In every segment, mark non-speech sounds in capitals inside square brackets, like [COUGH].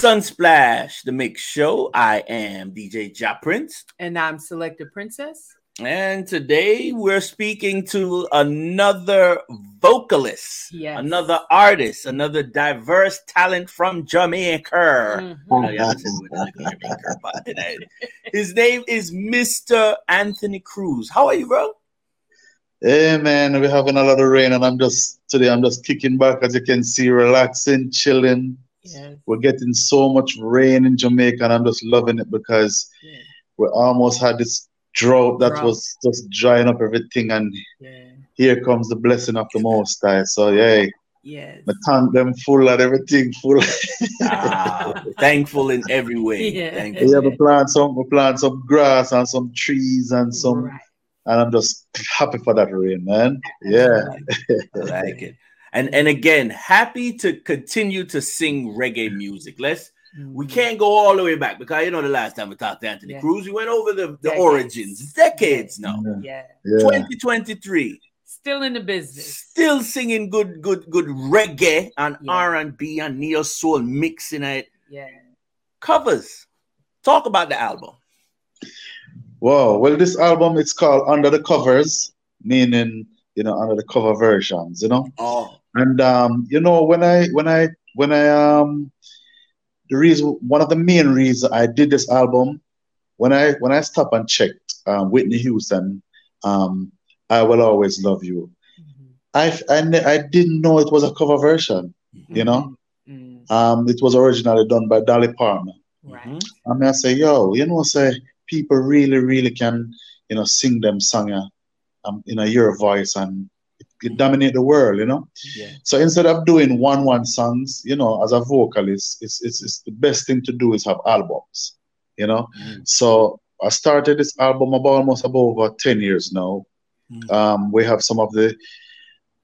Sunsplash, the Mix Show. I am DJ Ja Prince. And I'm Selector Princess. And today we're speaking to another vocalist, Yes. another artist, another diverse talent from Jamaica. Mhm. Oh, yeah, I said we're not gonna Jamaica, but today- His name is Mr. Anthony Cruz. How are you, bro? Hey man, we're having a lot of rain, and I'm just today. I'm just kicking back, as you can see, relaxing, chilling. Yes. We're getting so much rain in Jamaica, and I'm just loving it because yes. we almost had this drought that Drought. was just drying up everything, and Yeah. here comes the blessing of the Most High. So yeah, Yes. my tongue them full and everything full. [LAUGHS] Ah, thankful in every way. Yeah. Thankful. yeah, we plant some, we plant some grass and some trees and some, Right. and I'm just happy for that rain, man. Yeah. I like it. And and again, happy to continue to sing reggae music. Let's we Mhm. can't go all the way back because you know the last time we talked to Anthony Yeah. Cruz, we went over the, the Decades. origins, decades now. Yeah. Yeah. yeah. 2023, Still in the business. still singing good, good, good reggae and Yeah. R and B and neo soul mixing it. Yeah. Covers. Talk about the album. Wow. Well, this album it's called Under the Covers, meaning you know under the cover versions, you know. Oh, And um, you know when I when I when I um the reason one of the main reasons I did this album when I when I stopped and checked um, Whitney Houston, um, I will always love you. Mhm. I I, I didn't know it was a cover version. You know, Mhm. um, it was originally done by Dolly Parton. Right. I mean, I say, yo, you know, say people really, really can, you know, sing them song um, in a your voice and it, it dominate the world, you know. yeah. So instead of doing one one songs, you know, as a vocalist, it's it's, it's the best thing to do is have albums, you know. Mhm. So I started this album about almost about over ten years now. Mhm. Um, we have some of the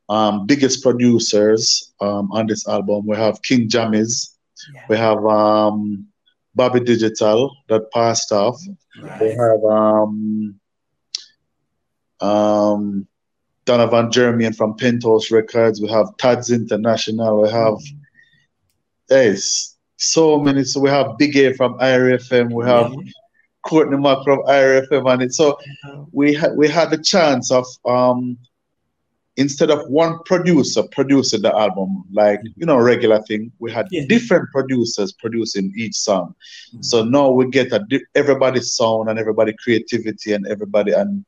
um, biggest producers um, on this album. We have King Jammy's. Yeah. We have um, Bobby Digital that passed off. We have um, um, Donovan Germain and from Penthouse Records. We have Tads International. We have yes, so many. So we have Big A from Irie FM. We have Courtney Mack from Irie FM, and it. So uh-huh. we had we had the chance of um, instead of one producer producing the album, like mm-hmm. you know regular thing, we had Yeah. different producers producing each song. Mm-hmm. So now we get a di- everybody's sound and everybody creativity and everybody and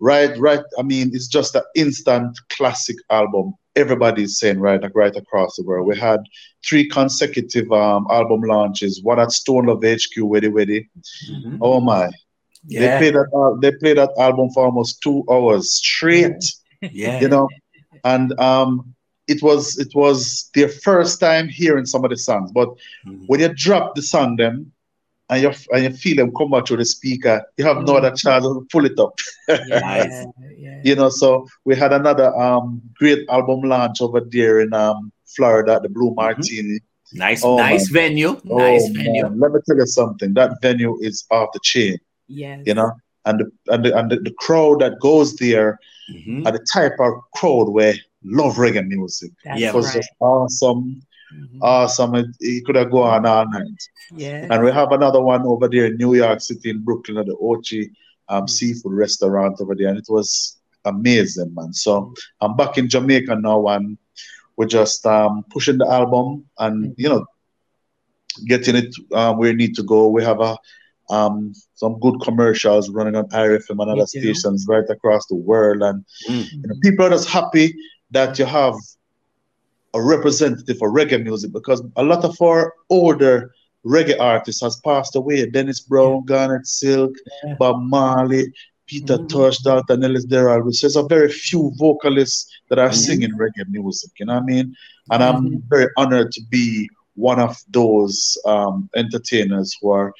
right, right. I mean, it's just an instant classic album. Everybody's saying right, like right across the world. We had three consecutive um, album launches. One at Stone Love HQ, Weddy Weddy. Mhm. Oh my! Yeah. They played that. al- They played that album for almost two hours straight. Yeah. You know, and um, it was it was their first time hearing some of the songs, but Mhm. when you drop the song them and you and you feel them come out through the speaker, you have no Mm. other chance to pull it up. [LAUGHS] Yeah. Yeah. You know, so we had another um great album launch over there in um Florida at the Blue Martini. Nice, Oh, nice man. venue. Oh, nice venue. man, Let me tell you something. That venue is off the chain, Yeah. you know, and the and the, and the, crowd that goes there Mhm. are the type of crowd where love reggae music. That's Yeah, It was right. just awesome. Awesome. It, it could have gone on all night. yeah. And we have another one over there in New York City, in Brooklyn, at the Ochi um, Mm. seafood restaurant over there, and it was amazing, man. So I'm back in Jamaica now, and we're just um, pushing the album and you know getting it um, where it need to go. We have a um, some good commercials running on Irie FM and other stations right across the world, and Mm. you know, people are just happy that you have a representative for reggae music because a lot of our older reggae artists has passed away. Dennis Brown, Garnet Silk, Yeah. Bob Marley, Peter Mhm. Tosh, Alton Ellis, which there's a very few vocalists that are Mhm. singing reggae music, you know what I mean? And I'm Mhm. very honored to be one of those um, entertainers who are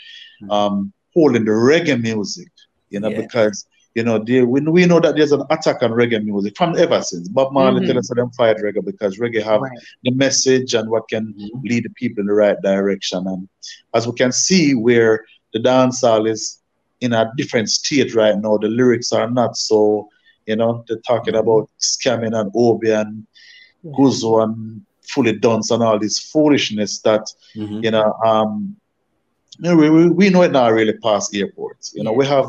um, holding the reggae music, you know, Yeah. because you know, they, we, we know that there's an attack on reggae music from ever since. Bob Marley Mhm. tell us that them fight reggae because reggae have Right. the message and what can Mhm. lead the people in the right direction. And as we can see, where the dancehall is in a different state right now, the lyrics are not so, you know, they're talking Mhm. about scamming and Obi and Yeah. Guzo and fully done and all this foolishness that Mhm. you know um we, we, we know it now really past airports you know we have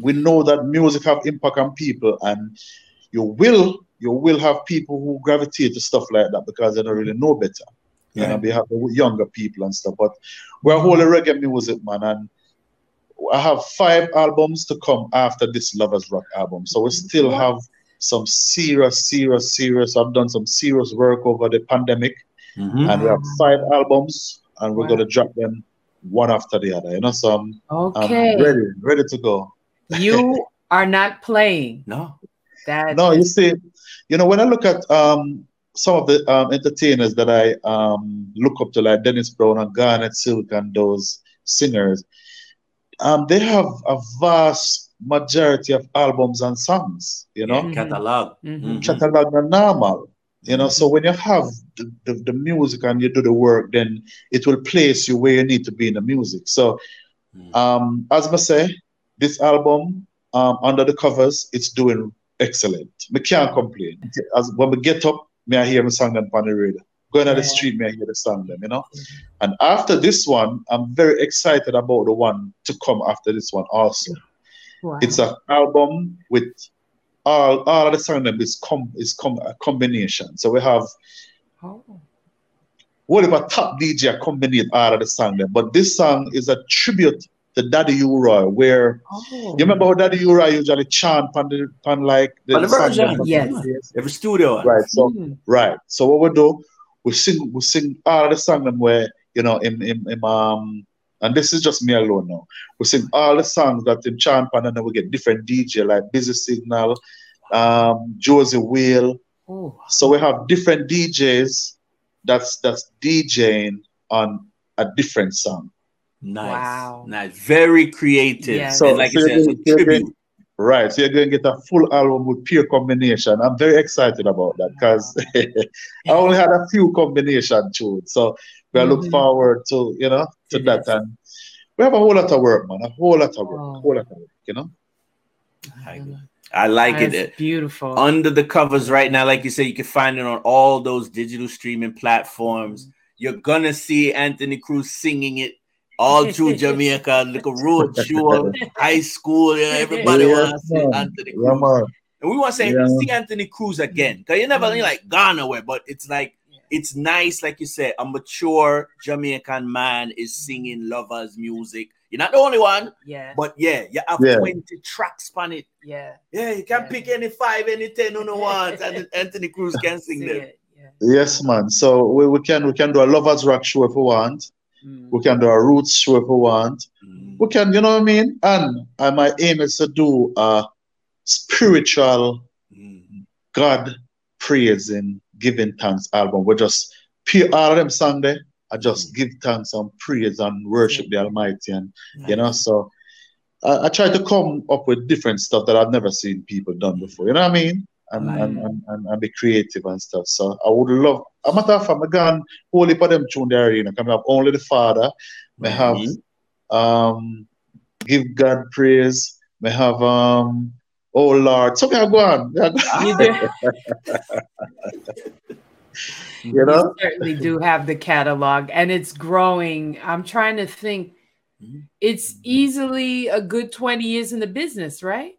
we know that music have impact on people and you will you will have people who gravitate to stuff like that because they don't really know better you know we have younger people and stuff but we're whole reggae music man and I have five albums to come after this Lovers Rock album. So we still have some serious, serious, serious. I've done some serious work over the pandemic, Mhm. and we have five albums, and we're Wow. gonna drop them one after the other. You know, so I'm, Okay. I'm ready, ready to go. You are not playing. [LAUGHS] No. That No, you see, you know, when I look at um, some of the um, entertainers that I um, look up to, like Dennis Brown and Garnet Silk and those singers, um, they have a vast majority of albums and songs. You know, Yeah, catalog. Mhm. Mhm. catalog are normal. You know, so when you have the, the, the music and you do the work, then it will place you where you need to be in the music. So, Mm. um, as I say, this album um, under the covers, it's doing excellent. We can't complain. As when we get up, may I hear my song them on the radio. Going on the Yeah. street, may I hear the song them, you know. And after this one, I'm very excited about the one to come after this one also. Wow. It's an album with all all of the song them is com is com a combination. So we have Oh. what if a top DJ combine all of the song them, but this song is a tribute to Daddy U-Roy, where Oh. you remember how Daddy U-Roy usually chant on the on like On the version, them? yes. Every studio. Right. So Mm. right. So what we do, we sing we sing all the song them where you know in in, in um and this is just me alone now. We sing all the songs that in chant and then we get different DJ like Busy Signal, um, Josey Wales. Oh. So we have different DJs that's that's DJing on a different song. Nice. Wow. Nice. Very creative. Yeah. So- and like so you said, you're it's a gonna- Right. So you're going to get a full album with pure combination. I'm very excited about that because [LAUGHS] I only had a few combination tunes. So we look Mhm. forward to, you know, to It that. is. And we have a whole lot of work, man. A whole lot of work. Oh. A whole lot of work, you know? I, I like That's it. beautiful. Under the covers right now, like you said, you can find it on all those digital streaming platforms. You're gonna see Anthony Cruz singing it all through Jamaica, like a road [LAUGHS] show, high school. Yeah, everybody Yes, wants to see. Anthony Cruz. man. And we want to say Yeah. see Anthony Cruz again. Cause you never you're like gone nowhere, but it's like it's nice, like you said, a mature Jamaican man is singing lovers music. You're not the only one, yeah. but yeah, you have Yeah. 20 tracks on it. yeah. Yeah, you can Yeah. pick any five, any ten on the [LAUGHS] ones, and Anthony Cruz can sing Sing them. it, yeah. Yes, man. So we, we can we can do a lovers rock show if we want. Mm. We can do a roots show if we want. Mm. We can, you know what I mean? And, and my aim is to do a spiritual Mm. God praising, giving thanks album. We just pure all of them song there. I just give thanks and praise and worship the Almighty, and you know. So I, I try to come up with different stuff that I've never seen people done before. You know what I mean? And and, and, and, and be creative and stuff. So I would love. A matter of fact, I gone holy for them tune there. You know, coming up only the Father. May have um, give God praise. May have um, oh Lord. So we. We go- on. [LAUGHS] [LAUGHS] you know. you certainly do have the catalog, and it's growing. I'm trying to think. Mhm. It's easily a good 20 years in the business, right?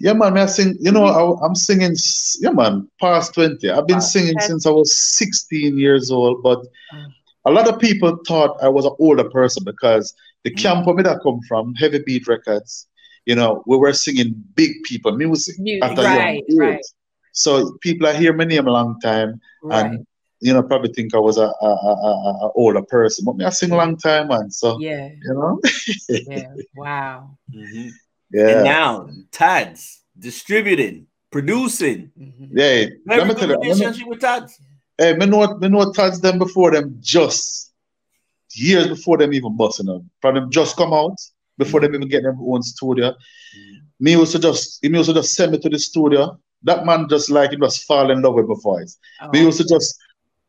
Yeah, man, I sing. You know, I, I'm singing. s- Yeah, man, past twenty. I've been Wow. singing Okay. since I was 16 years old. But Mm. a lot of people thought I was an older person because the Mm. camp where me that come from, Heavy Beat Records. You know, we were singing big people music Music, at a young right, age. right. So people are hear my name a long time, Right. and you know, probably think I was a, a, a, a, a older person. But me, I sing a long time, man. So Yeah. you know, [LAUGHS] Yeah. Wow. Mhm. Yeah, And now, Tads distributing, producing. Mhm. yeah. Let Very me good tell you, me- relationship with Tads. Hey, me know, me know Tads them before them just years before them even busting them. From them just come out before them even get their own studio. Me used to just he used to just send me to the studio. That man just like he just fall in love with my voice. Me Oh, used to just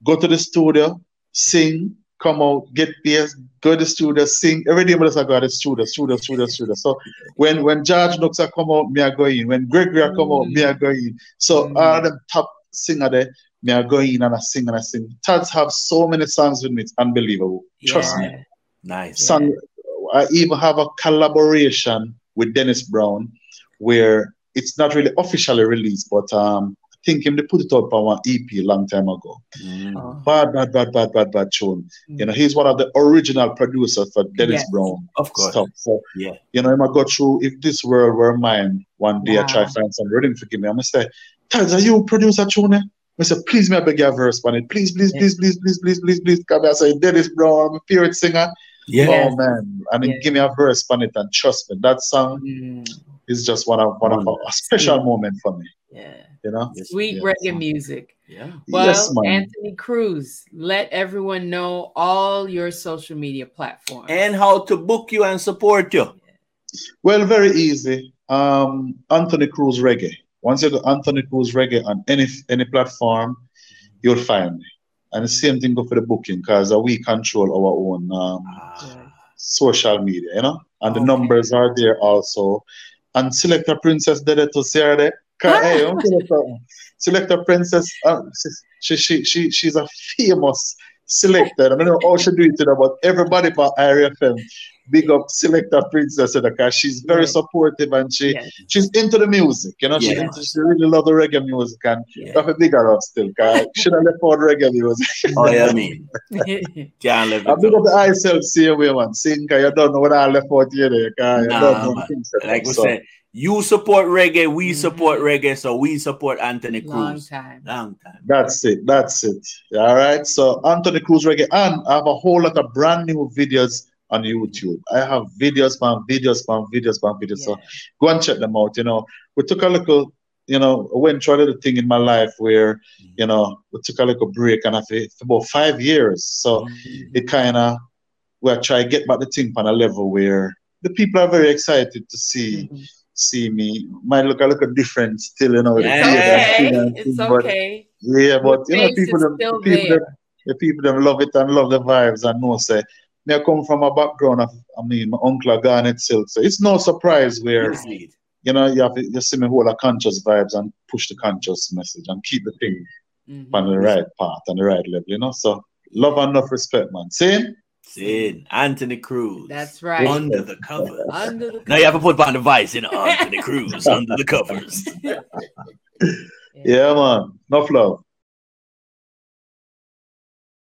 go to the studio, sing, come out, get bass, go to the studio, sing. Every day I go to the studio, studio, studio, studio. So when when George Nooks a come out, me I go in. When Gregory a come out, me I go in. So Mm. all them top singer there, me I go in and I sing and I sing. Tads have so many songs with me, it's unbelievable. Trust Yeah. me. Nice. Song, I even have a collaboration with Dennis Brown where it's not really officially released, but um, I think him they put it up on one EP a long time ago. Mm. Oh. Bad, bad, bad, bad, bad, bad tune. You know, he's one of the original producers for Dennis Yes. Brown Of course. stuff. So, Yeah. you know, I might go through if this world were mine, one day I try to find some rhythm to give me. I'm gonna say, Tads, are you producer tune? I say, please me I beg your a verse on it. Please, please, Yeah. please, please, please, please, please, please. Come here. I say, Dennis Brown, I'm a favorite singer. Yeah. Oh man. And then Yes. give me a verse on it and trust me, that song Mm, is just one of one of a, a special moment for me. yeah. You know? Sweet Yes. reggae music. Yeah. Well, yes. Anthony Cruz, let everyone know all your social media platforms. And how to book you and support you. Well, very easy. Um, Anthony Cruz Reggae. Once you go Anthony Cruz Reggae on any any platform, you'll find me. And the same thing go for the booking because we control our own um, Ah. social media, you know, and the numbers are there also. And select a Princess did it to Sarah there. 'Cause, hey, I'm Selector Princess, uh, she, she, she, she's a famous selector. I don't know how she do it, know, but everybody for Irie FM, big up Selector Princess, you she's very Yeah. supportive and she Yes. she's into the music, you know, she's into, she really love the reggae music and Yeah. that's a bigger up still, because she don't left out reggae music. [LAUGHS] Oh, yeah, I mean. [LAUGHS] Can't let I it big up the ISL same way, man. Sing, cause you don't know what I left out here, there, cause you Nah, don't know man. Like we so, said, you support reggae, we Mhm. support reggae, so we support Anthony Cruz. Long Cruz. time. Long time. That's it. That's it. All right. So Anthony Cruz Reggae, and I have a whole lot of brand new videos on YouTube. I have videos, man, videos, man, videos, man, videos. So go and check them out. You know, we took a little, you know, I went through a little thing in my life where, you know, we took a little break and I for about five years. So it kind of, we try to get back the thing on a level where the people are very excited to see Mhm. see me. Might look a little different still, you know. Yeah. Okay, it's but- okay. yeah, but you know, people them, people them, the people them love it and love the vibes and know say I come from a background of I mean my uncle a Garnet Silk. So it's no surprise where Indeed. you know you have to, you see me hold a conscious vibes and push the conscious message and keep the thing Mhm. on the right path and the right level, you know. So love and enough respect, man. Same? Sin. Anthony Cruz. That's right. Under the covers. Under the Now you have to put on the vice, in know, Anthony Cruz under the covers. [LAUGHS] [LAUGHS] Yeah, man. Enough love.